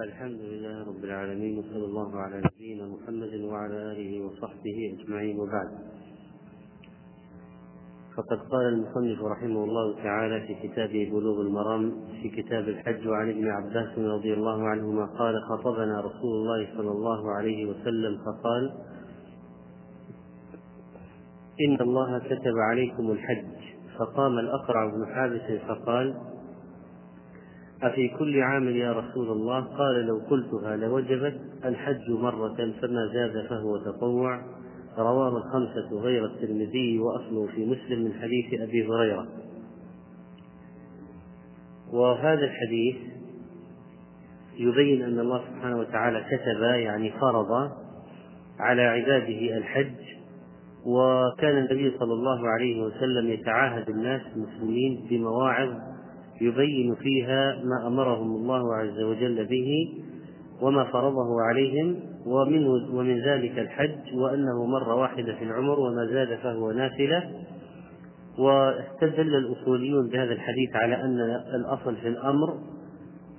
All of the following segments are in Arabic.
الحمد لله رب العالمين وصلى الله على نبينا محمد وعلى آله وصحبه أجمعين وبعد. فقد قال المصنف رحمه الله تعالى في كتابه بلوغ المرام في كتاب الحج وعن ابن عباس رضي الله عنهما قال خطبنا رسول الله صلى الله عليه وسلم فقال إن الله كتب عليكم الحج. فقام الأقرع بن حابس فقال أفي كل عام يا رسول الله؟ قال لو قلتها لوجبت الحج مرة فما زاد فهو تطوع. رواه الخمسة غير الترمذي وأصله في مسلم من حديث أبي هريرة. وهذا الحديث يبين أن الله سبحانه وتعالى كتب يعني فرض على عباده الحج. وكان النبي صلى الله عليه وسلم يتعاهد الناس المسلمين بمواعظ يبين فيها ما أمرهم الله عز وجل به وما فرضه عليهم ومنه ومن ذلك الحج وأنه مرة واحدة في العمر وما زاد فهو نافلة. واستدل الأصوليون بهذا الحديث على أن الأصل في الأمر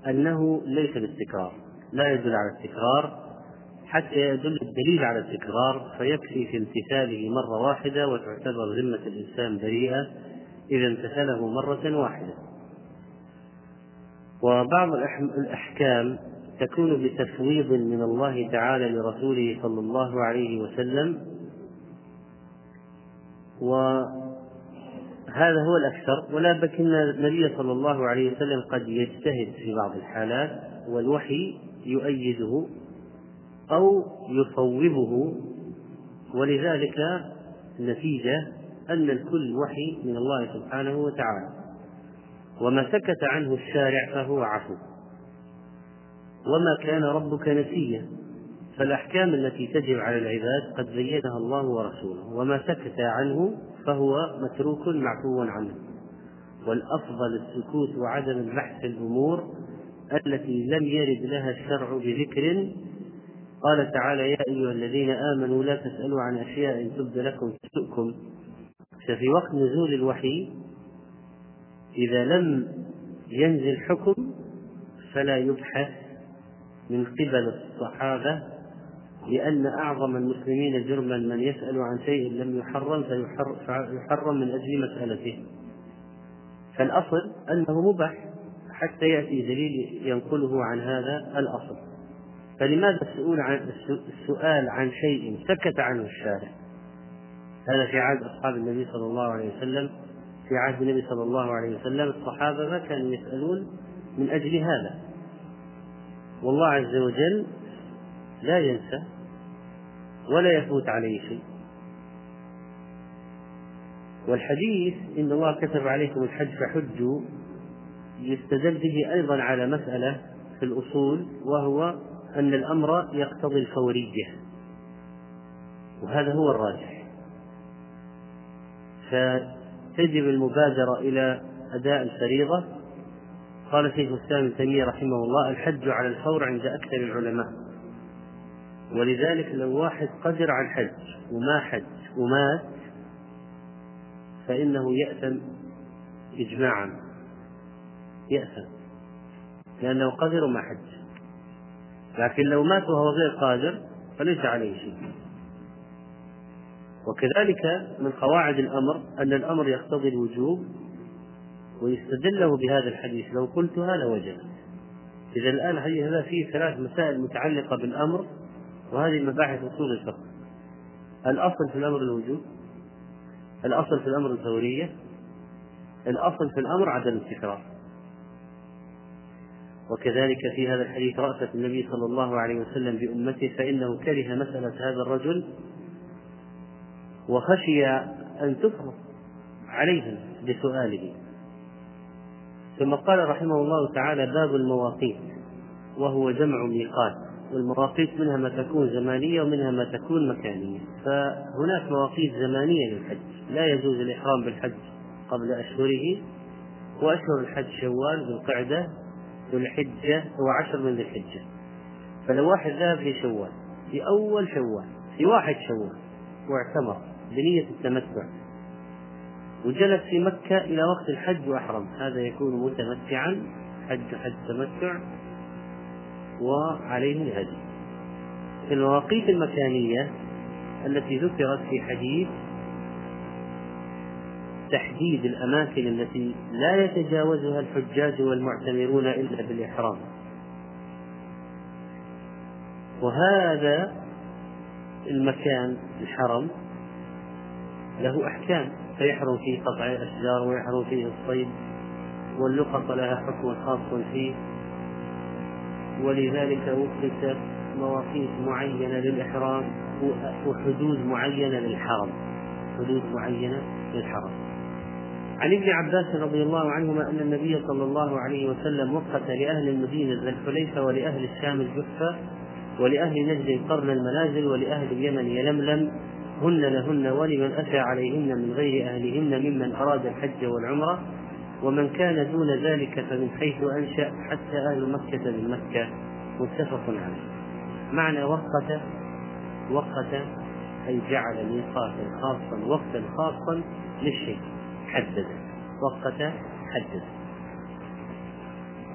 أنه ليس بالتكرار لا يدل على التكرار حتى يدل الدليل على التكرار فيكفي في امتثاله مرة واحدة وتعتبر ذمة الإنسان بريئة إذا امتثله مرة واحدة. وبعض الأحكام تكون بتفويض من الله تعالى لرسوله صلى الله عليه وسلم. وهذا هو الأكثر أن النبي صلى الله عليه وسلم قد يجتهد في بعض الحالات والوحي يؤيده أو يصوبه ولذلك النتيجة أن الكل وحي من الله سبحانه وتعالى. وما سكت عنه الشارع فهو عفو. وما كان ربك نسيا. فالأحكام التي تجب على العباد قد بينها الله ورسوله. وما سكت عنه فهو متروك معفو عنه. والأفضل السكوت وعدم البحث في الأمور التي لم يرد لها الشرع بذكر. قال تعالى يا أيها الذين آمنوا لا تسألوا عن أشياء تبد لكم تسؤكم. ففي وقت نزول الوحي إذا لم ينزل حكم فلا يبحث من قبل الصحابة لأن أعظم المسلمين جرما من يسأل عن شيء لم يحرم فيحرم من أجل مسألته. فالأصل أنه مباح حتى يأتي دليل ينقله عن هذا الأصل. فلماذا السؤال عن السؤال عن شيء سكت عنه الشارع؟ هذا في عهد أصحاب النبي صلى الله عليه وسلم في عهد النبي صلى الله عليه وسلم الصحابة ما كانوا يسألون من أجل هذا. والله عز وجل لا ينسى ولا يفوت عليه شيء. والحديث إن الله كتب عليكم الحج فحجوا يستدل به أيضا على مسألة في الأصول وهو أن الأمر يقتضي الفورية وهذا هو الراجح. فتجب المبادرة إلى أداء الفريضة؟ قال شيخ الإسلام ابن تيمية رحمه الله الحج على الفور عند أكثر العلماء. ولذلك لو واحد قدر على الحج وما حج ومات فإنه يأثم إجماعا. يأثم لأنه قدر وما حج. لكن لو مات وهو غير قادر فليس عليه شيء. وكذلك من قواعد الأمر أن الأمر يقتضي الوجوب ويستدله بهذا الحديث. لو قلتها لوجبت إذا الآن الحديث هذا فيه ثلاث مسائل متعلقة بالأمر وهذه مباحث أصول الفقه. الأصل في الأمر الوجوب الأصل في الأمر الفورية الأصل في الأمر عدم التكرار. وكذلك في هذا الحديث رأفة النبي صلى الله عليه وسلم بأمته فإنه كره مسألة هذا الرجل وخشي أن تفرض عليهم بسؤاله. ثم قال رحمه الله تعالى باب المواقيت وهو جمع ميقات والمواقيت منها ما تكون زمانية ومنها ما تكون مكانية. فهناك مواقيت زمانية للحج لا يجوز الإحرام بالحج قبل أشهره وأشهر الحج شوال ذو القعدة ذو الحجة هو عشر من ذي الحجة. فلو واحد ذهب في شوال في أول شوال في واحد شوال واعتمر. بنية التمتع. وجلس في مكة إلى وقت الحج وأحرم. هذا يكون متمتعا حج حج تمتع وعليه الهدي. في المواقيت المكانية التي ذكرت في حديث تحديد الأماكن التي لا يتجاوزها الحجاج والمعتمرون إلا بالإحرام. وهذا المكان الحرم له أحكام فيحرم فيه قطع الأشجار ويحرم فيه الصيد واللقط لها حكم خاص فيه. ولذلك وقفت مواقيت معينة للإحرام وحدود معينة للحرم. حدود معينة للحرم. عن ابن عباس رضي الله عنهما أن النبي صلى الله عليه وسلم وقت لأهل المدينة ذا الحليفة ولأهل الشام الجحفة ولأهل نجد قرن المنازل ولأهل اليمن يلملم هن لهن ولمن أتى عليهن من غير أهلهن ممن أراد الحج والعمرة ومن كان دون ذلك فمن حيث أنشأ حتى أهل مكة من مكة. متفق عليه. معنى وقت وقت أي جعل ميقاتا خاصا وقتا خاصا للشيء. حدد. وقت حدد.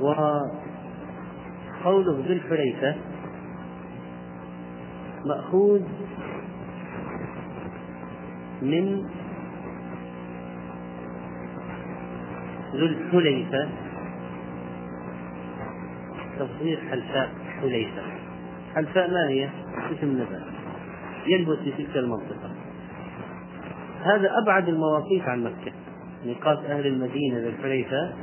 وقوله ذو الحليفة مأخوذ من ذو الحليفة. تصغير حلفاء حليفة. حلفاء ما هي؟ اسم نبات ينبت في تلك المنطقة. هذا أبعد المواقيت عن مكة. ميقات أهل المدينة ذو الحليفة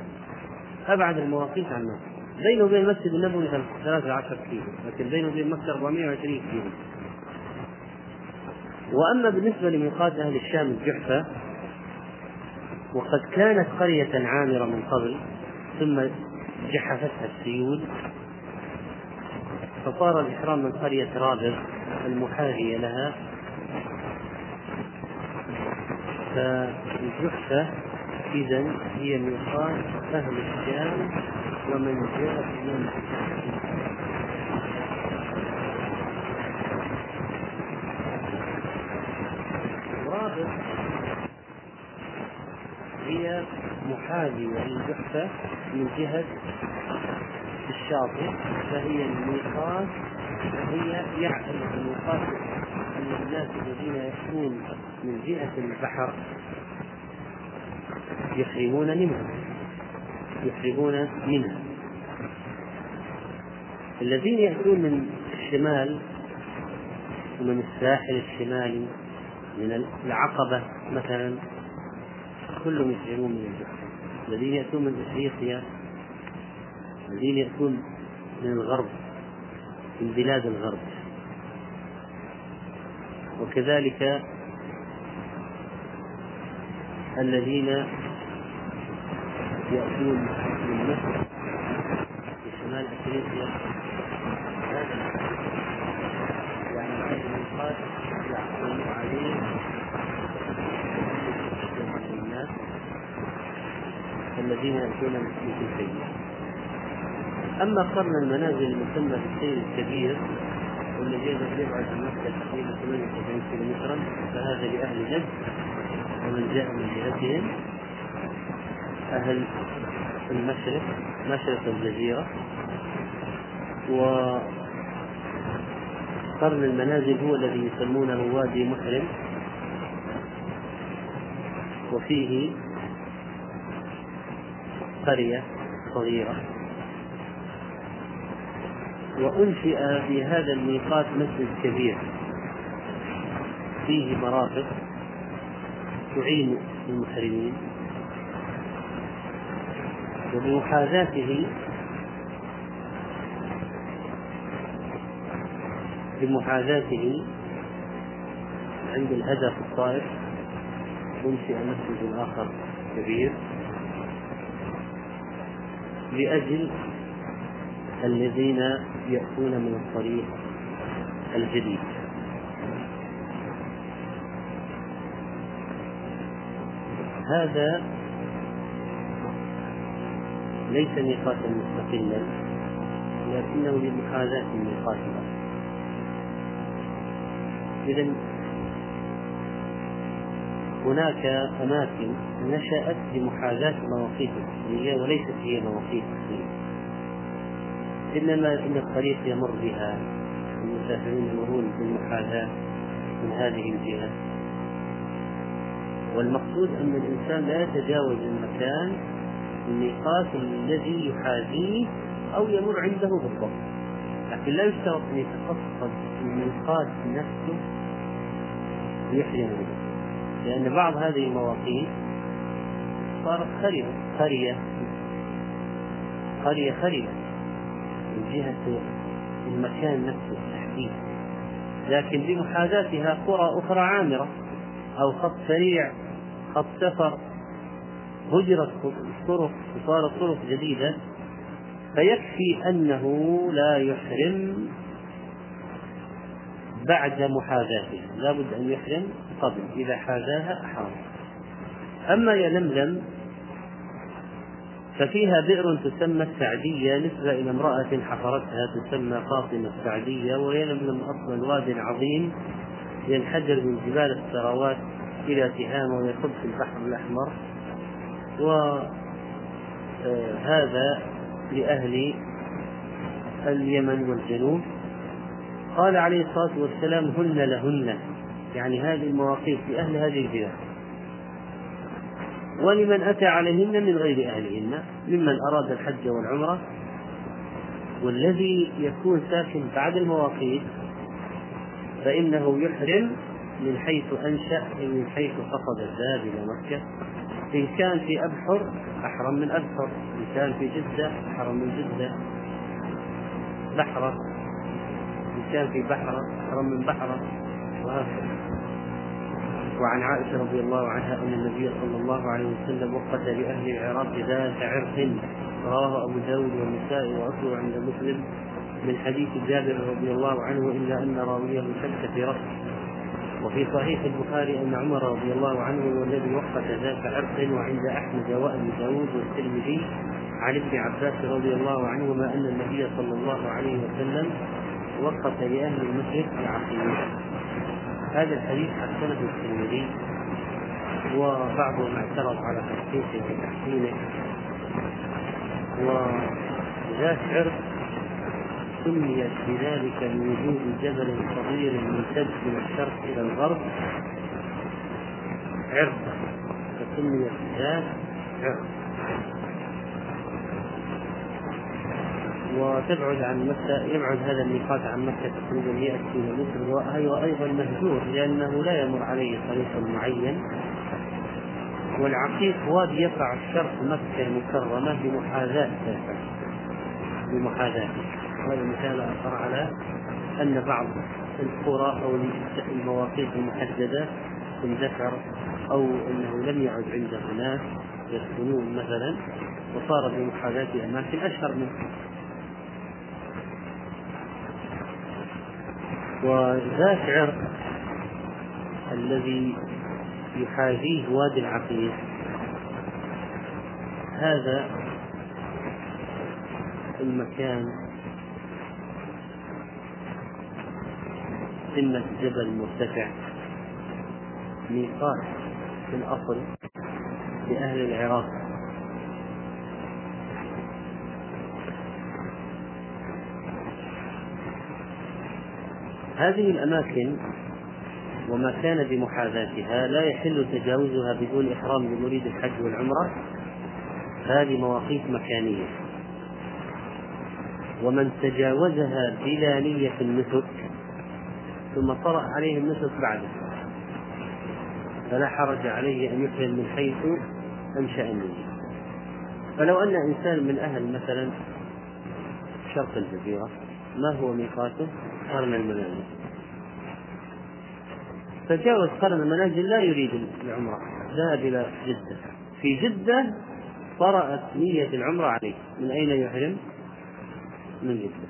أبعد المواقيت عن مكة. بينه وبين المسجد النبوي 13 كيلو لكن بينه وبين مكة 420 كيلو. وأما بالنسبة لميقات أهل الشام الجحفة وقد كانت قرية عامرة من قبل ثم جحفتها السيول فصار الإحرام من قرية رابغ المحاذية لها. فالجحفة إذا هي ميقات أهل الشام ومن جاء من رابغ هي محاذية للجحفة من جهة الشاطئ فهي الميقات فهي يعقل الميقات أن الناس الذين يأتون من جهة البحر. يحرمون منها. يحرمون منها. الذين يأتون من الشمال ومن الساحل الشمالي من العقبة مثلا. كلهم يحرمون من البحر الذين يأتون من أفريقيا الذين يأتون من الغرب من بلاد الغرب. وكذلك الذين يأتون من مصر في شمال أفريقيا. يعني هذه الميقات يحكم عليه الناس الذين يأتون تلك البيئة أما قرن المنازل المسمى بالسير الكبير والذي يبعد عن مكة تقريبا 78 كيلومترا فهذا لأهل نجد ومن جاء من جهتهم. أهل المشرق مشرق الجزيرة. وقرن المنازل هو الذي يسمونه وادي محرم. وفيه قرية صغيرة. وأنشئ في هذا الميقات مسجد كبير. فيه مرافق تعين المحرمين. وبمحاذاته بمحاذاته عند الهدف الطائف أنشئ مسجد آخر كبير. لأجل الذين يأتون من الطريق الجديد. هذا ليس ميقاتا مستقلا لكنه لمحاذاة الميقات إذا هناك أماكن نشأت لمحاذاة مواقيت التسلية وليست هي مواقيت التسلية إنما إن الطريق يمر بها المسافرون يمرون بالمحاذاة من هذه الجهة. والمقصود أن الإنسان لا يتجاوز المكان الميقات الذي يحاذيه أو يمر عنده بالضبط. لكن لا يشترط أن يتقصد الميقات نفسه ليحرم منه لأن بعض هذه المواقيت صارت خربة قرية قرية خربة من جهة المكان نفسه التحديد. لكن بمحاذاتها قرى أخرى عامرة أو خط سريع خط سفر. هجرت الطرق وصارت طرق جديدة. فيكفي أنه لا يحرم بعد محاذاتها. لا بد أن يحرم قبل إذا حاذاها أحرم أما يلملم ففيها بئر تسمى السعدية نسبة إلى امرأة حفرتها تسمى فاطمة السعدية ويلملم أصلا واد عظيم ينحدر من جبال السراوات إلى تهامة ويصب في البحر الأحمر. وهذا لأهل اليمن والجنوب. قال عليه الصلاة والسلام هن لهن. يعني هذه المواقيت لأهل هذه البلاد. ولمن أتى عليهن من غير أهلهن ممن أراد الحج والعمرة والذي يكون ساكن بعد المواقيت فإنه يحرم من حيث أنشأ من حيث قصد الذهاب إلى مكة. إن كان في أبحر أحرم من أبحر. إن كان في جدة أحرم من جدة. بحرة إن كان في بحرة أحرم من بحرة وعن عائشة رضي الله عنها أن النبي صلى الله عليه وسلم وقت لأهل العراق ذات عرق. رواه أبو داود والنسائي وأصله عند مسلم من حديث جابر رضي الله عنه إلا أن راويه شك في رأسه. وفي صحيح البخاري أن عمر رضي الله عنه هو الذي وقت ذات عرق وعند أحمد وأبي داود والترمذي عن ابن عباس رضي الله عنهما أن النبي صلى الله عليه وسلم وقت لأهل المشرق العقيم. هذا الحديث حسنه الترمذي وبعضهم اعترض على تصحيحه وتحسينه. وذات عرق سميت بذلك لوجود جبل صغير ممتد من الشرق إلى الغرب. عرق فسميت ذات عرق وتبعد عن مكة يبعد هذا الميقات عن مكة تقريبا 100 كيلو متر وهو أيضا مهجور لأنه لا يمر عليه طريق معين. والعقيق وادي يقع الشرق مكة المكرمة بمحاذاة بمحاذاة. هذا مثال آخر على أن بعض القرى أو المواقيت المحددة تندثر أو أنه لم يعد عنده ناس يسكنون مثلا وصار بمحاذاة أماكن أشهر منه وذات عرق الذي يحاذيه وادي العقيق هذا المكان قمة جبل مرتفع. ميقات في الأصل لأهل العراق. هذه الأماكن وما كان بمحاذاتها لا يحل تجاوزها بدون إحرام لمريد الحج والعمرة. هذه مواقيت مكانية. ومن تجاوزها بلا نية النسك ثم طرأ عليه النسك بعده. فلا حرج عليه أن يحرم من حيث أنشأ النية. فلو أن إنسان من أهل مثلا شرق الجزيرة ما هو ميقاته؟ قرن المنازل. تجاوز قرن المنازل لا يريد العمرة ذهب إلى جدة. في جدة طرأت نية العمرة عليه. من أين يحرم؟ من جدة.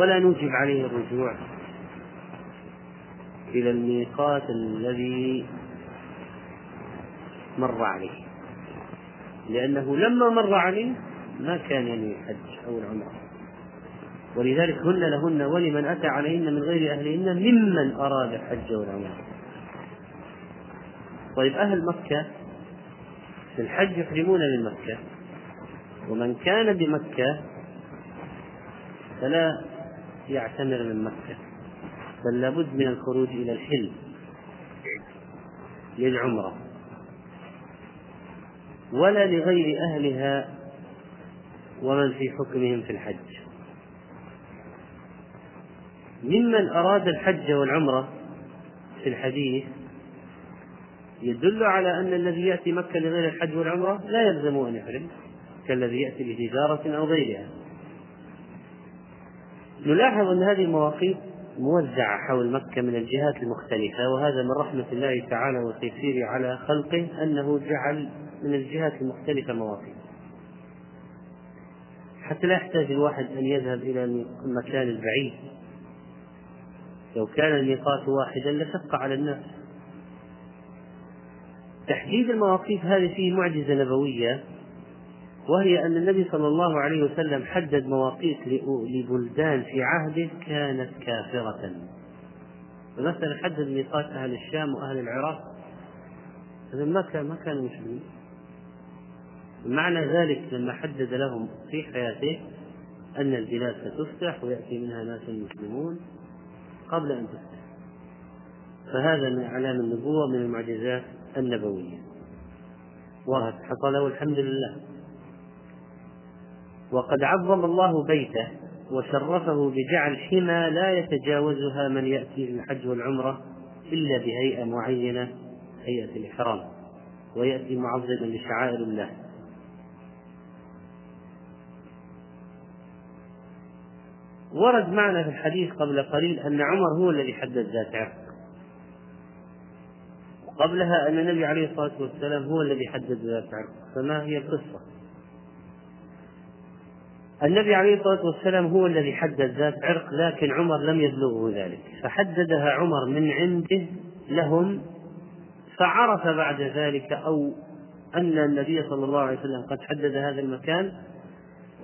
ولا نوجب عليه الرجوع إلى الميقات الذي مر عليه. لأنه لما مر عليه ما كان ينوي الحج أو العمرة. ولذلك هن لهن ولمن أتى عليهن من غير أهلهن ممن أراد الحج والعمرة. طيب أهل مكة في الحج يحرمون من مكة ومن كان بمكة فلا يعتمر من مكة بل لابد من الخروج إلى الحل للعمرة. ولا لغير أهلها ومن في حكمهم في الحج. ممن أراد الحج والعمرة في الحديث يدل على أن الذي يأتي مكة لغير الحج والعمرة لا يلزم أن يحرم كالذي يأتي بتجارة أو غيرها. نلاحظ أن هذه المواقيت موزعة حول مكة من الجهات المختلفة وهذا من رحمة الله تعالى وتيسيره على خلقه أنه جعل من الجهات المختلفة مواقيت. حتى لا يحتاج الواحد أن يذهب إلى المكان البعيد. لو كان الميقات واحدا لشق على الناس. تحديد المواقيت هذه فيه معجزة نبوية وهي أن النبي صلى الله عليه وسلم حدد مواقيت لبلدان في عهده كانت كافرة. مثلا حدد ميقات أهل الشام وأهل العراق. هذا ما كان ما كانوا مسلمين. معنى ذلك لما حدد لهم في حياته أن البلاد ستفتح ويأتي منها ناس مسلمون. قبل أن تفتح. فهذا من أعلام النبوة من المعجزات النبوية. وحصل الحمد لله. وقد عظم الله بيته وشرفه بجعل حمى لا يتجاوزها من يأتي للحج والعمرة إلا بهيئة معينة هيئة الإحرام ويأتي معظما لشعائر الله. ورد معنا في الحديث قبل قليل أن عمر هو الذي حدد ذات عرق قبلها أن النبي عليه الصلاة والسلام هو الذي حدد ذات عرق فما هي القصة؟ النبي عليه الصلاة والسلام هو الذي حدد ذات عرق لكن عمر لم يبلغه ذلك. فحددها عمر من عنده لهم فعرف بعد ذلك أو أن النبي صلى الله عليه وسلم قد حدد هذا المكان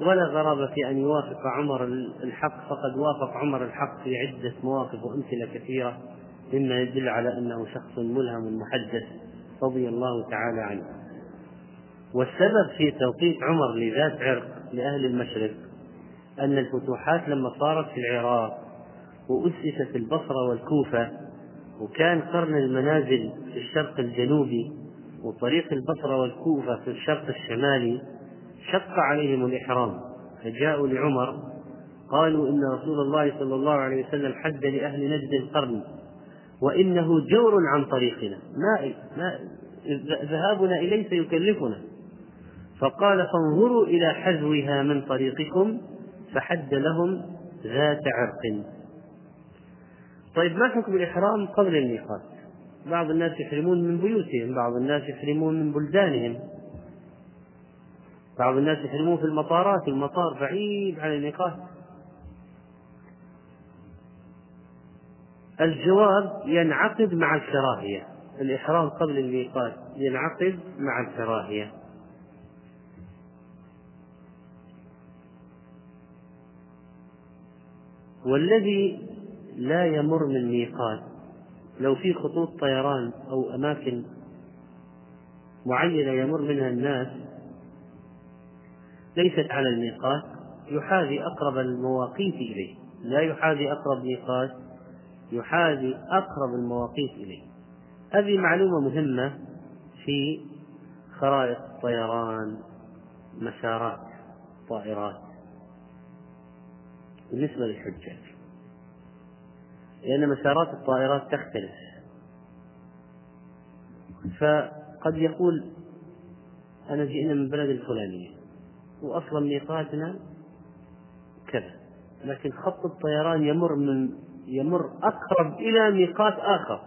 ولا غرابة في أن يوافق عمر الحق فقد وافق عمر الحق في عدة مواقف وأمثلة كثيرة مما يدل على أنه شخص ملهم محدث رضي الله تعالى عنه. والسبب في توقيت عمر لذات عرق لأهل المشرق أن الفتوحات لما صارت في العراق وأسست البصرة والكوفة وكان قرن المنازل في الشرق الجنوبي وطريق البصرة والكوفة في الشرق الشمالي شق عليهم الإحرام فجاءوا لعمر قالوا إن رسول الله صلى الله عليه وسلم حد لأهل نجد القرن وإنه جور عن طريقنا ما, ما ذهابنا إليه سيكلفنا. فقال فانظروا إلى حذوها من طريقكم فحد لهم ذات عرق. طيب ما حكم الإحرام قبل الميقات بعض الناس يحرمون من بيوتهم بعض الناس يحرمون من بلدانهم. بعض الناس يحرمون في المطارات المطار بعيد عن الميقات الجواب ينعقد مع الكراهية. الإحرام قبل الميقات ينعقد مع الكراهية. والذي لا يمر من ميقات لو في خطوط طيران أو أماكن معينة يمر منها الناس ليست على الميقات يحاذي أقرب المواقيت إليه. لا يحاذي أقرب ميقات يحاذي أقرب المواقيت إليه. هذه معلومة مهمة في خرائط الطيران مسارات طائرات. بالنسبة للحجاج لأن مسارات الطائرات تختلف. فقد يقول أنا جئنا من بلد الفلانية. وأصلا ميقاتنا كذا. لكن خط الطيران يمر من يمر أقرب إلى ميقات آخر.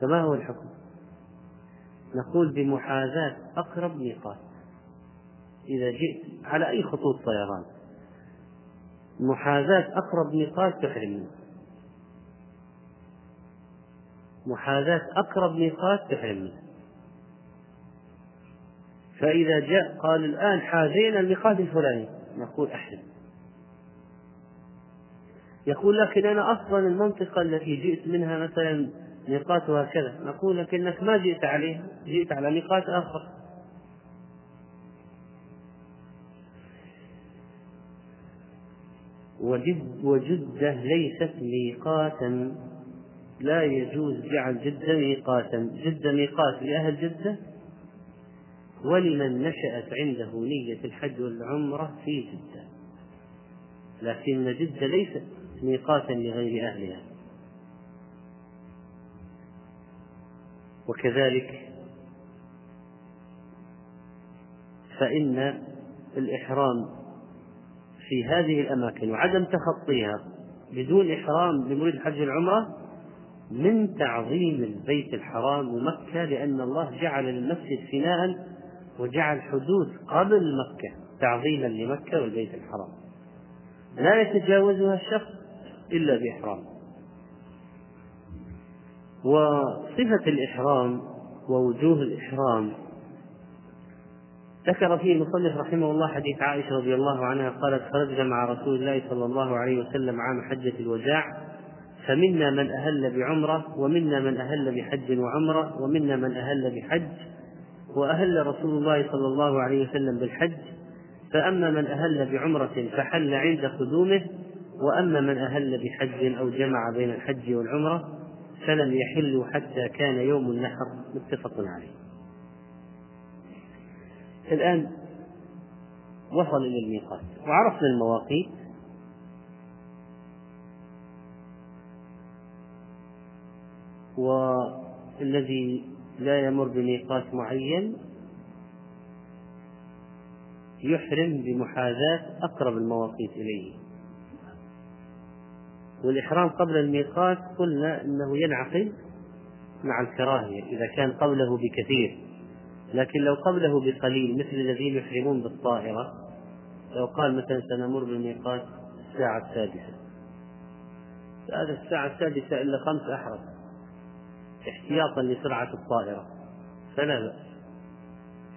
فما هو الحكم؟ نقول بمحاذاة أقرب ميقات. إذا جئت على أي خطوط طيران محاذاة أقرب ميقات تحرم منه محاذاة أقرب ميقات تحرم منه فإذا جاء قال الآن حاذينا الميقات الفلاني. نقول أحسن. يقول لكن أنا أصلا المنطقة التي جئت منها مثلا ميقاتها كذا نقول لكنك ما جئت عليها جئت على ميقات آخر. وجد وجدة ليست ميقاتا. لا يجوز جعل جدة ميقاتا. جدة ميقات لأهل جدة؟ ولمن نشأت عنده نية الحج والعمرة في جدة. لكن جدة ليست ميقاتا لغير أهلها. وكذلك فإن الإحرام في هذه الأماكن وعدم تخطيها بدون إحرام بمريد الحج والعمرة من تعظيم البيت الحرام ومكة لأن الله جعل للمسجد فناء وجعل حدود قبل مكة تعظيما لمكة والبيت الحرام. لا يتجاوزها الشخص إلا بإحرام. وصفة الإحرام ووجوه الإحرام. ذكر فيه المصنف رحمه الله حديث عائشة رضي الله عنها قالت خرجنا مع رسول الله صلى الله عليه وسلم عام حجة الوداع فمنا من أهل بعمرة ومنا من أهل بحج وعمرة ومنا من أهل بحج وأهل رسول الله صلى الله عليه وسلم بالحج فأما من أهل بعمرة فحل عند قدومه وأما من أهل بحج أو جمع بين الحج والعمرة فلم يحلوا حتى كان يوم النحر متفق عليه. الآن وصل إلى الميقات وعرفنا المواقيت. والذي لا يمر بميقات معين يحرم بمحاذاة أقرب المواقيت إليه. والإحرام قبل الميقات قلنا أنه ينعقد مع الكراهية إذا كان قبله بكثير. لكن لو قبله بقليل مثل الذين يحرمون بالطائرة لو قال مثلا سنمر بالميقات الساعة السادسة. هذا الساعة السادسة إلا خمس أحرم احتياطا لسرعة الطائرة. فلا بأس.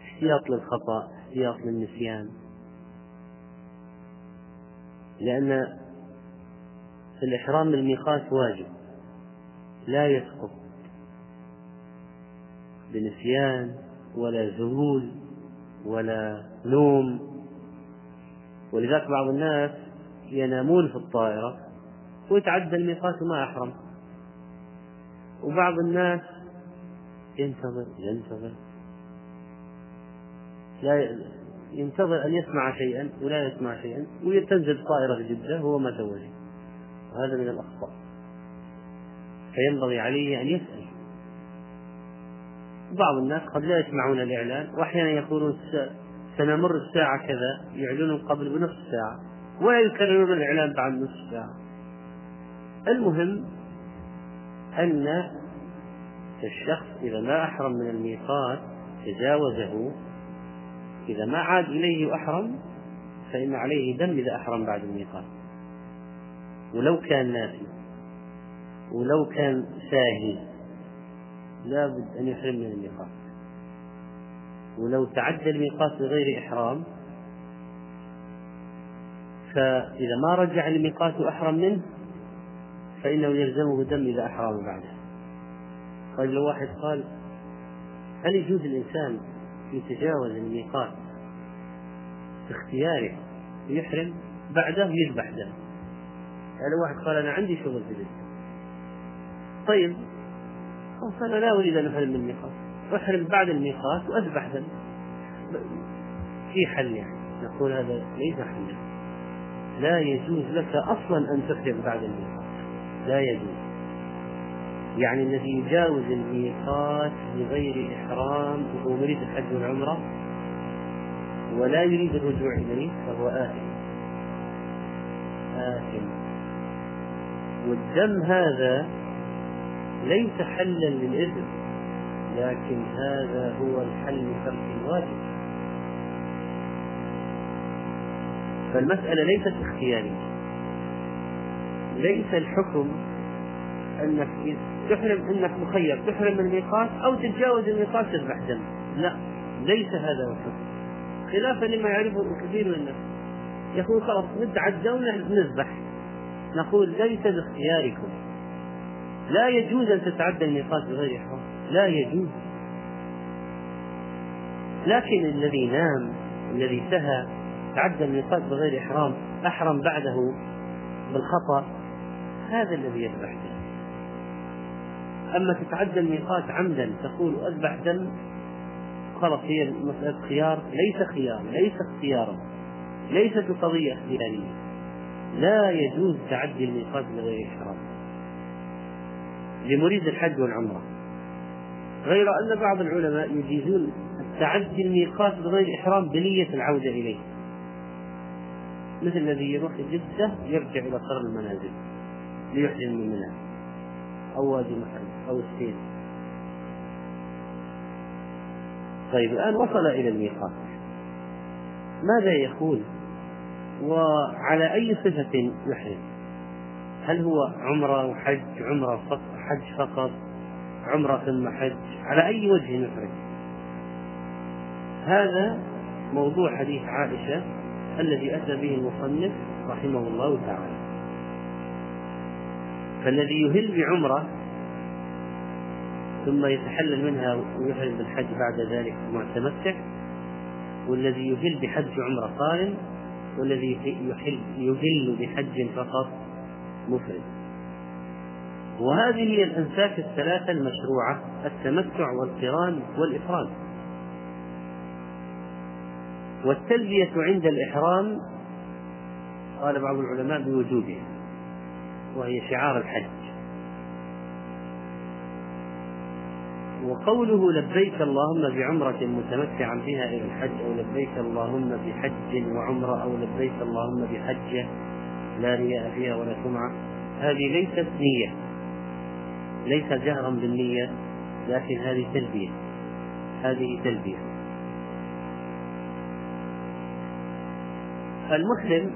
احتياط للخطأ احتياط للنسيان. لأن الإحرام بالميقات واجب. لا يسقط بنسيان ولا ذهول ولا نوم. ولذلك بعض الناس ينامون في الطائرة ويتعدى الميقات وما أحرم. وبعض الناس ينتظر ينتظر. لا ينتظر أن يسمع شيئا ولا يسمع شيئا وتنزل طائرة جدة وهو ما سوى وهذا من الأخطاء. فينبغي عليه أن يسأل. بعض الناس قد لا يسمعون الإعلان وأحيانا يقولون سنمر الساعة كذا يعلنون قبل بنصف ساعة ولا يكررون الإعلان بعد نصف ساعة. المهم أن الشخص إذا ما أحرم من الميقات تجاوزه. إذا ما عاد إليه وأحرم فإن عليه دم إذا أحرم بعد الميقات. ولو كان ناسي ولو كان ساهي لابد أن يحرم من الميقات. ولو تعدى الميقات بغير إحرام فإذا ما رجع الميقات وأحرم منه فإنه يلزمه دم إذا أحرم بعده. طيب لو واحد قال هل يجوز الإنسان يتجاوز الميقات باختياره ويحرم بعده يذبح دم؟ يعني لو واحد قال أنا عندي شغل في الجنة طيب خلاص أنا لا أريد أن أحرم من الميقات. أحرم بعد الميقات وأذبح دم. في حل يعني. نقول هذا ليس حلا لا يجوز لك أصلا أن تحرم بعد الميقات. لا يجوز. يعني الذي يجاوز الميقات بغير إحرام وهو مريد الحج والعمرة ولا يريد الرجوع إليه فهو آثم. آثم. والدم هذا ليس حلا للإثم لكن هذا هو الحل لترك الواجب. فالمسألة ليست اختيارية. ليس الحكم أنك تحرم أنك مخير تحرم الميقات أو تتجاوز الميقات تذبح دم. لا ليس هذا هو الحكم. خلافا لما يعرفه كثير من الناس. يقول خلاص نتعدى ونذبح نقول ليس باختياركم. لا يجوز أن تتعدى الميقات بغير احرام لا يجوز. لكن الذي نام الذي سهى تعدى الميقات بغير إحرام أحرم بعده بالخطأ. هذا الذي يذبح دم. أما تتعدى الميقات عمدا تقول أذبح دم خلاص هي مسألة خيار. ليس خيار ليس اختيارا. ليست قضية اختيارية. لا يجوز تعدي الميقات بغير إحرام. لمريد الحج والعمرة. غير أن بعض العلماء يجيزون تعدي الميقات بغير إحرام بنية العودة إليه. مثل الذي يروح جدة يرجع إلى قرن المنازل. من منى أو وادي محرم أو السين طيب الآن وصل إلى الميقات. ماذا يقول؟ وعلى أي صفة يحرم هل هو عمرة وحج عمرة فقط حج فقط عمرة ثم حج؟ على أي وجه يحرم هذا موضوع حديث عائشة الذي أتى به المصنف رحمه الله تعالى. فالذي يهل بعمرة ثم يتحلل منها ويحرم بالحج بعد ذلك متمتع والذي يهل بحج عمرة قارن والذي يحل يهل بحج فقط مفرد. وهذه هي الأنساك الثلاثة المشروعة التمتع والقران والإفراد. والتلبية عند الإحرام قال بعض العلماء بوجوبها. وهي شعار الحج. وقوله لبيك اللهم بعمرة متمتعا بها إلى الحج أو لبيك اللهم بحج وعمرة أو لبيك اللهم بحجة لا رياء فيها ولا سمعة هذه ليست نية. ليس جهرا بالنية لكن هذه تلبية. هذه تلبية. المسلم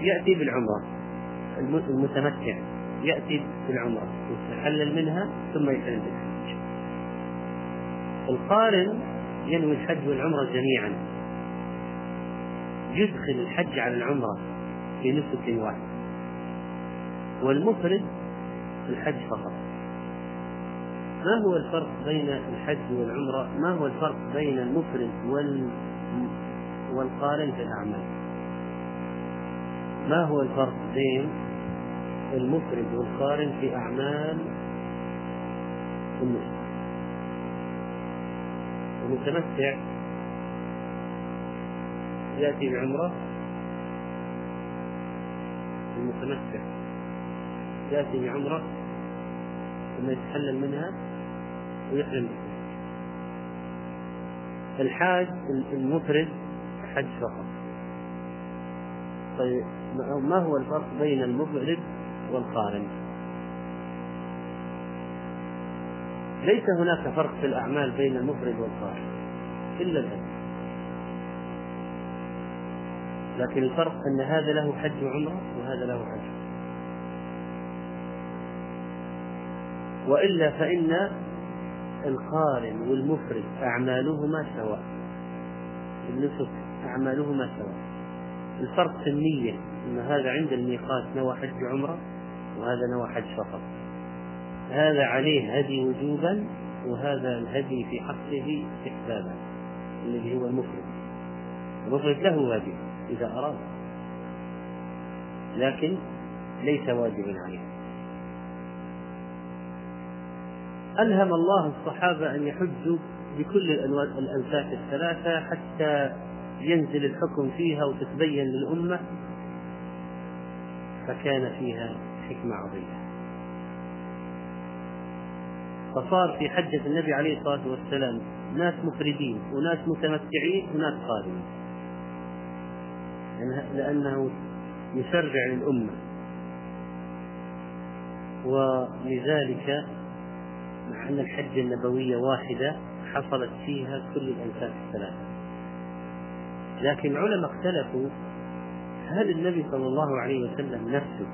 يأتي بالعمرة. المتمتع. يأتي بالعمرة يتحلل منها ثم يحلل بالحج القارن ينوي الحج والعمرة جميعا. يدخل الحج على العمرة في نسك واحد. والمفرد الحج فقط. ما هو الفرق بين الحج والعمرة؟ ما هو الفرق بين المفرد وال والقارن في الأعمال؟ ما هو الفرق بين المفرد والقارن في أعمال النسك؟ المتمتع يأتي بعمرة المتمتع يأتي بعمرة ثم يتحلل منها ويحرم الحاج المفرد حج فقط. طيب. ما هو الفرق بين المفرد والقارن؟ ليس هناك فرق في الأعمال بين المفرد والقارن إلا الهدي لكن الفرق أن هذا له حج وعمرة وهذا له حج. وإلا فإن القارن والمفرد أعمالهما سواء. النسك أعمالهما سواء. الفرق في النية. أن هذا عند الميقات نوى حج عمرة وهذا نوى حج فقط. هذا عليه هدي وجوبا وهذا الهدي في حقه استحبابا الذي هو المفرد. المفرد له هدي إذا أراد لكن ليس واجبا عليه. ألهم الله الصحابة أن يحجوا بكل الأنساك الثلاثة حتى ينزل الحكم فيها وتتبين للأمة. فكان فيها حكمة عظيمة. فصار في حجة النبي عليه الصلاة والسلام ناس مفردين وناس متمتعين وناس قادمين لأنه يشرع للأمة. ولذلك مع أن الحجة النبوية واحدة حصلت فيها كل الأنساب الثلاثة. لكن العلماء اختلفوا هل النبي صلى الله عليه وسلم نفسه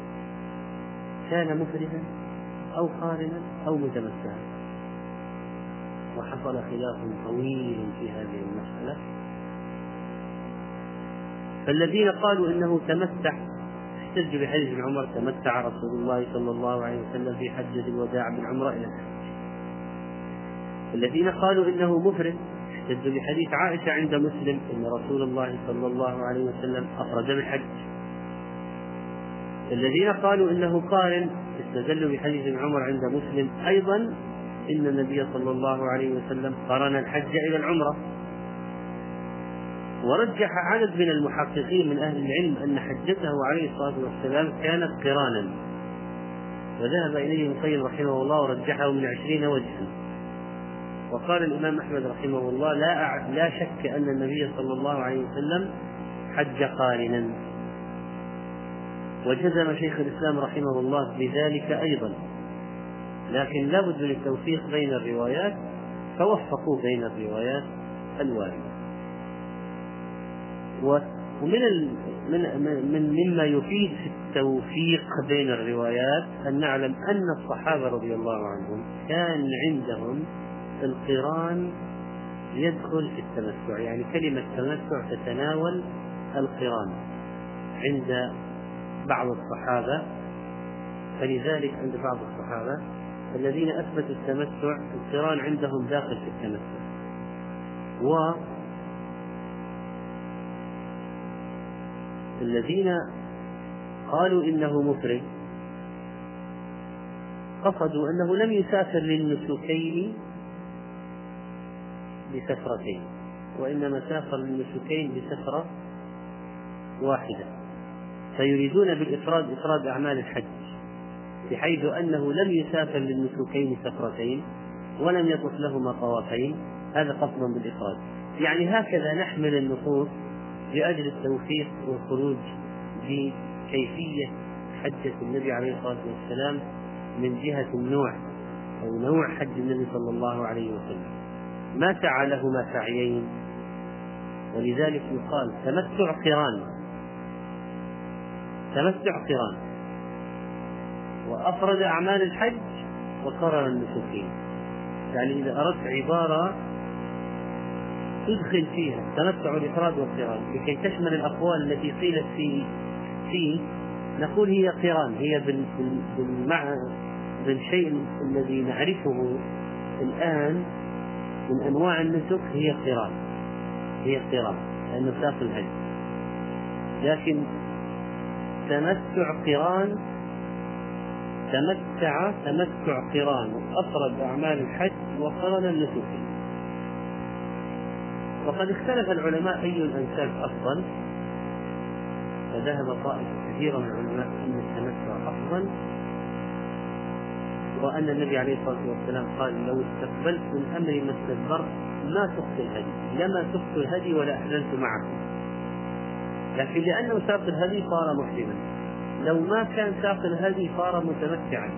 كان مفردا أو قارنا أو متمتعا؟ وحصل خلاف طويل في هذه المسألة. فالذين قالوا إنه تمتع احتجوا بحديث ابن عمر تمتع رسول الله صلى الله عليه وسلم في حجة الوداع بالعمرة إلى الحج. الذين قالوا إنه مفرد احتجوا بحديث عائشة عند مسلم أن رسول الله صلى الله عليه وسلم أفرد بالحج. الذين قالوا إنه قارن استدلوا بحديث عمر عند مسلم أيضا إن النبي صلى الله عليه وسلم قرن الحج إلى العمرة. ورجح عدد من المحققين من أهل العلم أن حجته عليه الصلاة والسلام كانت قرانا. وذهب إليه ابن القيم رحمه الله ورجحه من عشرين وجها. وقال الإمام أحمد رحمه الله لا لا شك أن النبي صلى الله عليه وسلم حج قارنا. وجزم شيخ الإسلام رحمه الله بذلك أيضا. لكن لابد من التوفيق بين الروايات فوفقوا بين الروايات الواردة. ومن من من مما يفيد في التوفيق بين الروايات أن نعلم أن الصحابة رضي الله عنهم كان عندهم القران يدخل في التمتع يعني كلمة تمتع تتناول القران عند بعض الصحابة فلذلك عند بعض الصحابة الذين أثبتوا التمتع القران عندهم داخل في التمتع. و الذين قالوا إنه مفرد قصدوا أنه لم يسافر للنسكين بسفرتين وإنما سافر للنسكين بسفرة واحدة. فيريدون بالإفراد إفراد أعمال الحج بحيث أنه لم يسافر للنسكين سفرتين ولم يطف لهما طوافين هذا قصدا بالإفراد. يعني هكذا نحمل النصوص لأجل التوفيق والخروج بكيفية حجة النبي عليه الصلاة والسلام من جهة النوع أو نوع حج النبي صلى الله عليه وسلم. ما سعى لهما سعيين. ولذلك يقال تمتع قران. تمتع قران. وأفرد أعمال الحج وقرر النسكين. يعني إذا أردت عبارة تدخل فيها تمتع الإفراد والقران. لكي تشمل الأقوال التي قيلت في فيه نقول هي قران. هي بالمعنى بالشيء الذي نعرفه الآن. من أنواع النسك هي قران هي قران لأنه ساق الهدي لكن تمتع قران تمتع تمتع قران وأفرد أعمال الحج وقرن النسك. وقد اختلف العلماء أي الأنساب أفضل. فذهب طائفة كثيرة من العلماء أن التمتع أفضل. وأن النبي عليه الصلاة والسلام قال لو استقبلت من أمري ما استدبرت ما سقت الهدي لما سقت الهدي ولا أحللت معكم لكن لأنه ساق الهدي صار محرما لو ما كان ساق الهدي صار متمتعا.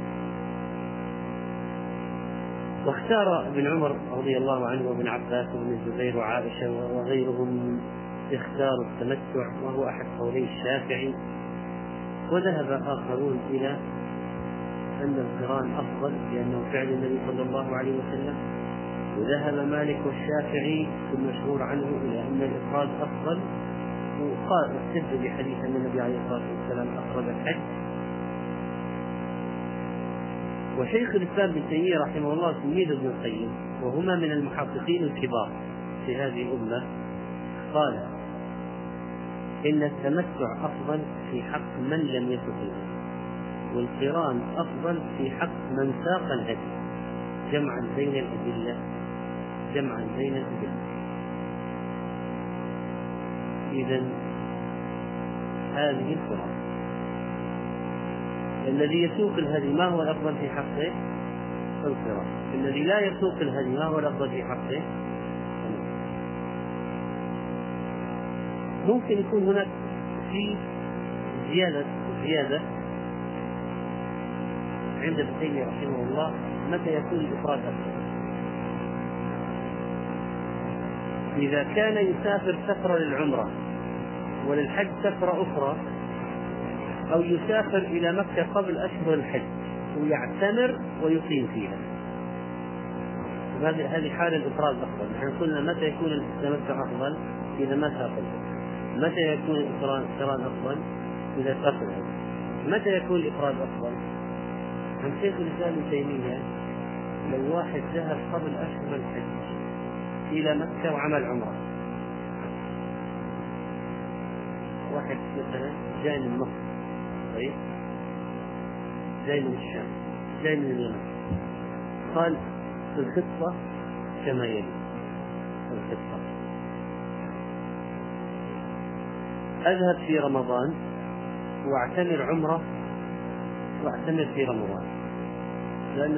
واختار ابن عمر رضي الله عنه وابن عباس وابن الزبير وعائشة وغيرهم اختاروا التمتع وهو أحد قولي الشافعي وذهب آخرون إلى أن القرآن أفضل لأنه فعل النبي صلى الله عليه وسلم. وذهب مالك والشافعي في المشهور عنه إلى أن الإفراد أفضل. وقال استدل بحديث أن النبي عليه الصلاة والسلام أفرد الحج. وشيخ الإسلام ابن تيمية رحمه الله تلميذ ابن القيم وهما من المحققين الكبار في هذه الأمة قال إن التمتع أفضل في حق من لم الهدي والقران افضل في حق من ساق الهدي جمعا بين الأدلة جمعا بين الأدلة اذا هذه القران الذي يسوق الهدي ما هو الافضل في حقه؟ القراءة الذي لا يسوق الهدي ما هو الأفضل في حقه؟ ممكن يكون هناك في زيادة زيادة عند ابن تيمية رحمه الله متى يكون الإفراد أفضل؟ إذا كان يسافر سفرة للعمرة وللحج سفرة أخرى أو يسافر إلى مكة قبل أشهر الحج ويعتمر ويقيم فيها هذه هذه حال الإفراد أفضل، نحن قلنا متى يكون التمتع أفضل؟ إذا ما سافر متى يكون الإقران أفضل؟ إذا سافر متى يكون الإفراد أفضل؟ عن شيخ الإسلام ابن تيمية لو واحد ذهب قبل أشهر الحج إلى مكة وعمل عمرة. واحد مثلا جاي من مصر طيب؟ جاي من الشام جاي من اليمن. قال في الخطة كما يلي. الخطة أذهب في رمضان وأعتمر عمرة وأعتمر في رمضان. لأن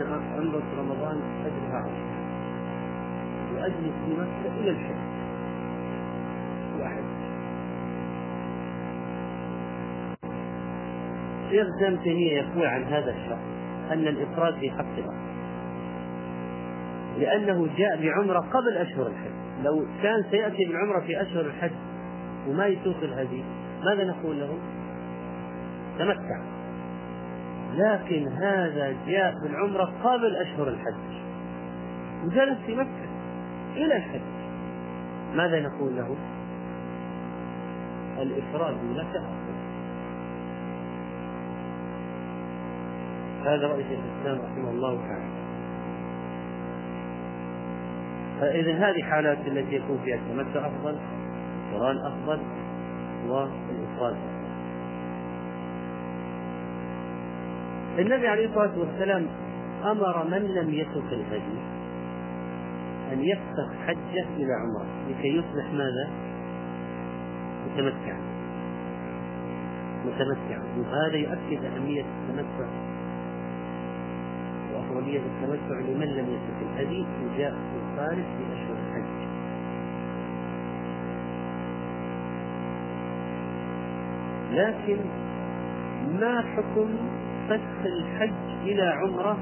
في رمضان أجرها عشر وأجلس في مكة إلى الحج. واحد. ابن تيمية يقول عن هذا الشخص أن الإفراد في حق الأرض لأنه جاء بعمرة قبل أشهر الحج. لو كان سيأتي بالعمرة في أشهر الحج وما يسوق الهدي ماذا نقول له؟ تمتع. لكن هذا جاء بالعمرة قبل أشهر الحج. وجلس في مكة إلى الحج. ماذا نقول له؟ الإفراد لك هذا رأي شيخ الإسلام رحمه الله تعالى. فإذا هذه حالات التي يكون فيها التمتع أفضل القرآن أفضل والإفراد النبي عليه الصلاة والسلام أمر من لم يسق الهدي أن يفسخ حجة إلى عمرة لكي يصبح ماذا؟ متمتعا. متمتعا. وهذا يؤكد أهمية التمتع وأفضلية التمتع لمن لم يسق الهدي وجاء في الخارج في أشهر الحج. لكن ما حكم فسخ الحج إلى عمرة.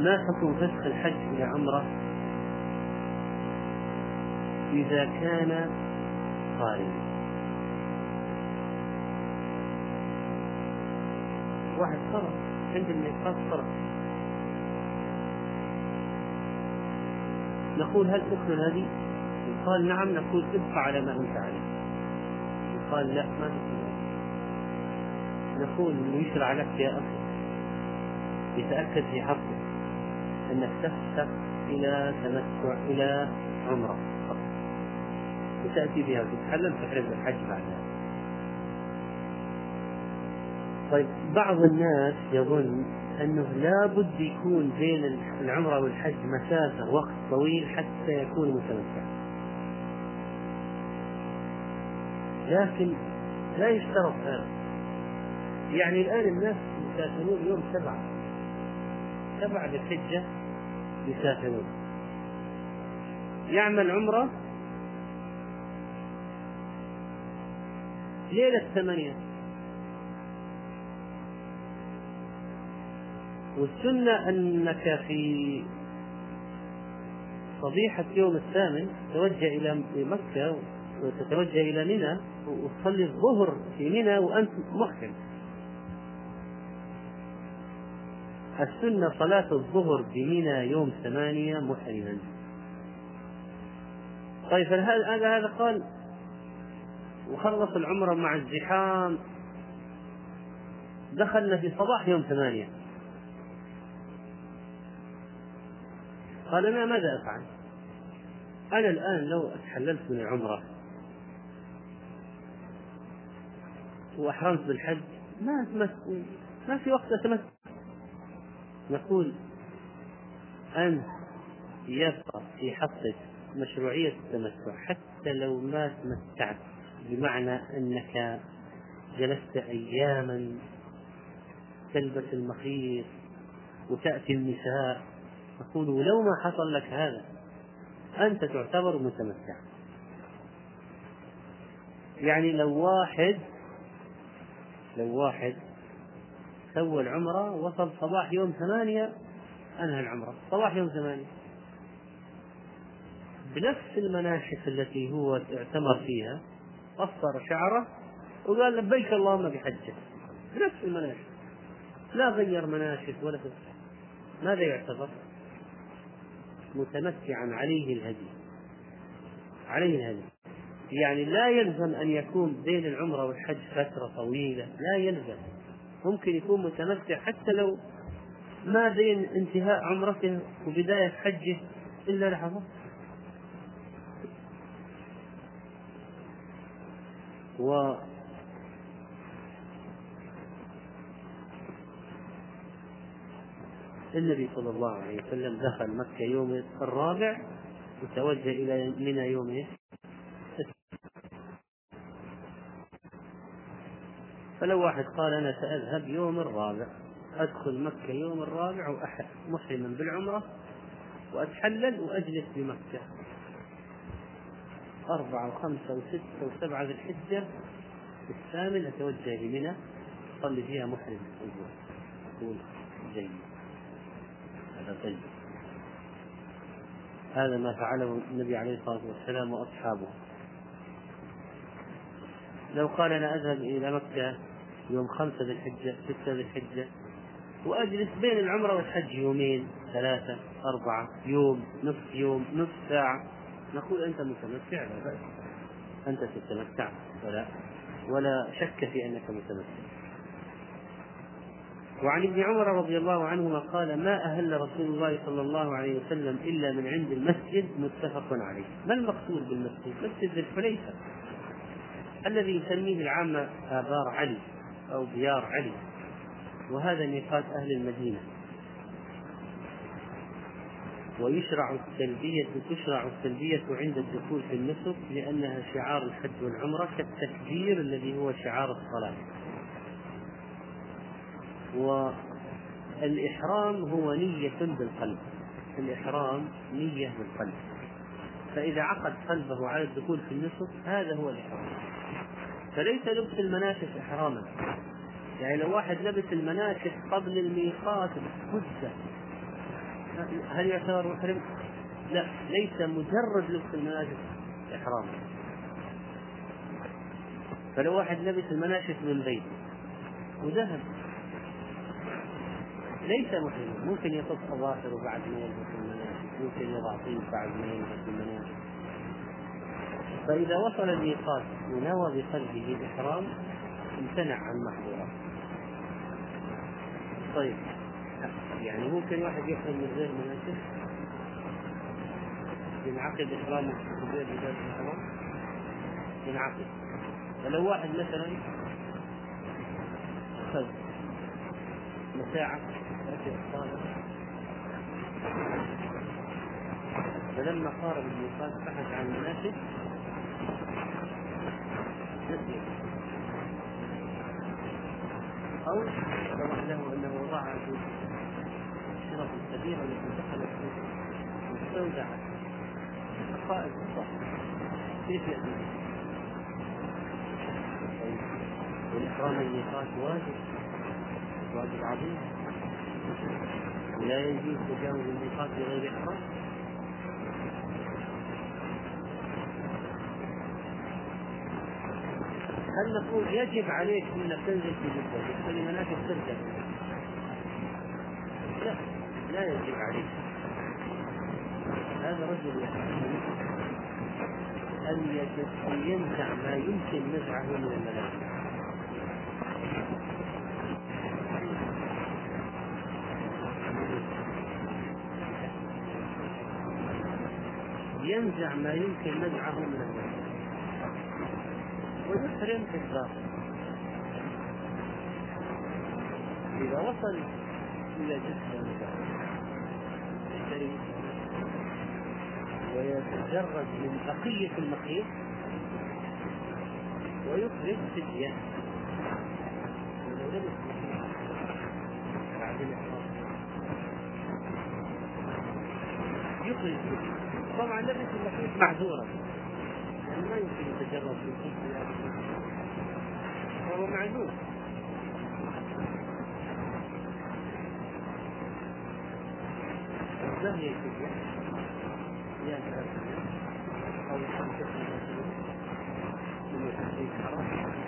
ما حكم فسخ الحج إلى عمرة؟ إذا كان قارنا واحد صرف عند الميقات صرف. نقول هل تكمل هذه؟ قال نعم نقول ابقى على ما انت عليه قال لا ما تكمل نقول يشرع لك يا أخي. يتأكد في حقك أنك تفتح إلى تمتع إلى عمرة. فقط وتاتي بها. وتتحلل تحرم الحج بعدها. طيب بعض الناس يظن أنه لابد يكون بين العمرة والحج مسافة وقت طويل حتى يكون متمتع. لكن لا يشترط هذا. يعني الآن الناس يسافرون يوم سبعة. ذي الحجه يسافرون. يعمل عمرة ليلة ثمانية. والسنة أنك في صبيحة يوم الثامن تتوجه إلى مكة وتتوجه إلى منى وتصلي الظهر في منى وأنت محرم السنة صلاة الظهر بمنى يوم ثمانية محرما. طيب هذا هذا قال وخلص العمرة مع الزحام. دخلنا في صباح يوم ثمانية. قال أنا ماذا أفعل؟ أنا الآن لو تحللت من العمرة وأحرمت بالحج ما ما ما في وقت أتمتع. نقول أنت يبقى في حقك مشروعية التمتع حتى لو ما تمتعت بمعنى أنك جلست أياما تلبس المخيط وتأتي النساء نقول ولو ما حصل لك هذا أنت تعتبر متمتع. يعني لو واحد لو واحد سوى العمرة وصل صباح يوم ثمانية أنهى العمرة. صباح يوم ثمانية. بنفس المناشف التي هو اعتمر فيها قصر شعره وقال لبيك اللهم بحجه. بنفس المناشف لا غير مناشف ولا ماذا يعتبر؟ متمتعا عليه الهدي. عليه الهدي. يعني لا يلزم أن يكون بين العمرة والحج فترة طويلة لا يلزم. ممكن يكون متمتع حتى لو ما بين انتهاء عمرته وبداية حجه إلا لحظات و النبي صلى الله عليه وسلم دخل مكة يوم الرابع وتوجه إلى منى يوم فلو واحد قال أنا سأذهب يوم الرابع أدخل مكة يوم الرابع محرما بالعمرة وأتحلل وأجلس بمكة أربعة وخمسة وستة وسبعة ذي الحجة الثامن أتوجه لمنى أصلي فيها محرم. يقول جيد. هذا طيب. هذا ما فعله النبي عليه الصلاة والسلام وأصحابه. لو قال أنا أذهب إلى مكة يوم خمسة ذي الحجة ستة ذي الحجة وأجلس بين العمرة والحج يومين ثلاثة أربعة يوم نصف يوم نصف ساعة. نقول أنت متمتع؟ لا بأس. أنت تتمتع ولا ولا شك في أنك متمتع. وعن ابن عمر رضي الله عنهما قال ما أهل رسول الله صلى الله عليه وسلم إلا من عند المسجد متفق عليه. ما المقصود بالمسجد؟ مسجد الحليفة. الذي يسميه العامة آبار علي أو ديار علي وهذا ميقات أهل المدينة. ويشرع التلبية تشرع التلبية عند الدخول في النسك لأنها شعار الحج والعمرة كالتكبير الذي هو شعار الصلاة. والإحرام هو نية بالقلب. الإحرام نية بالقلب. فإذا عقد قلبه على الدخول في النسك هذا هو الإحرام. فليس لبس المناسك إحراما يعني لو واحد لبس المناسك قبل الميقات بمدة هل يعتبر محرم؟ لا ليس مجرد لبس المناسك إحراما. فلو واحد لبس المناسك من بيت وذهب ليس محرما ممكن يقص أظافره بعد ما يلبس المناسك ممكن يضع طيب بعد ما يلبس المناسك فإذا وصل الميقات ونوى بقلبه الإحرام امتنع عن محظورات طيب. يعني ممكن واحد يحرم من غير مناسك ينعقد إحرامه غير بداية الإحرام؟ ينعقد. فلو واحد مثلا أخذ مساعة ركب الصالة فلما قارب الميقات بحث عن مناسك أو اتضح له أنه وضعها في الشرف الكبيرة التي دخلت فيه واستودعت حقائق الصح كيف يأتي والإحرام الميقات واجب واجب عظيم. ولا يجوز تجاوز الميقات بغير إحرام. هل نقول يجب عليك انك تنزل في جدة؟ تخلي مناسك ترجع؟ لا لا يجب عليك. هذا رجل أن ينزع ما يمكن نزعه من المناسك ينزع ما يمكن نزعه من المناسك ويحرم في الباطن إذا وصل إلى جسد يشتري ويتجرد من بقية المخيط ويخرج فدية. يخرج طبعا لبس المخيط معذورا. يعني ما يمكن يتجرد في الخلق وهو ما هي الفدية؟ هي أو خمسة من الحديث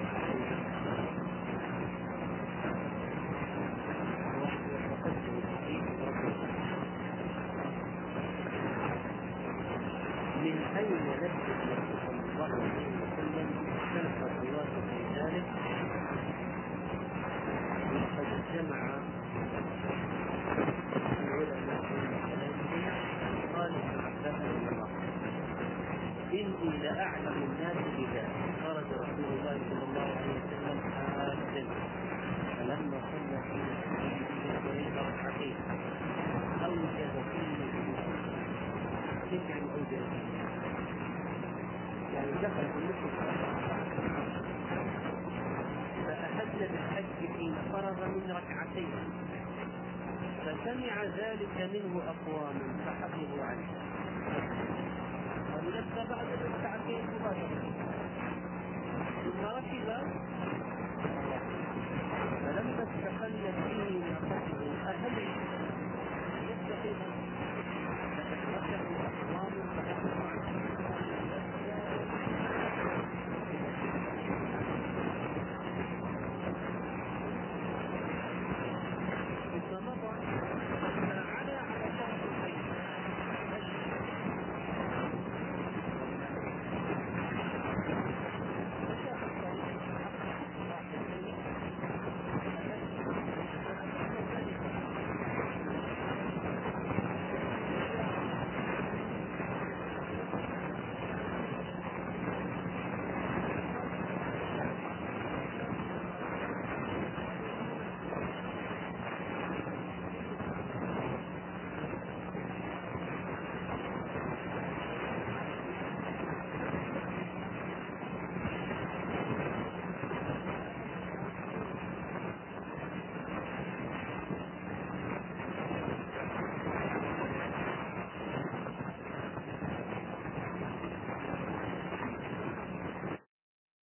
قبل الحج حين فرغ من ركعتين. فسمع ذلك منه أقوام فحفظوا عنه. ولبى بعد الركعتين مباشرة. ثم ركب. فلما استقل فيه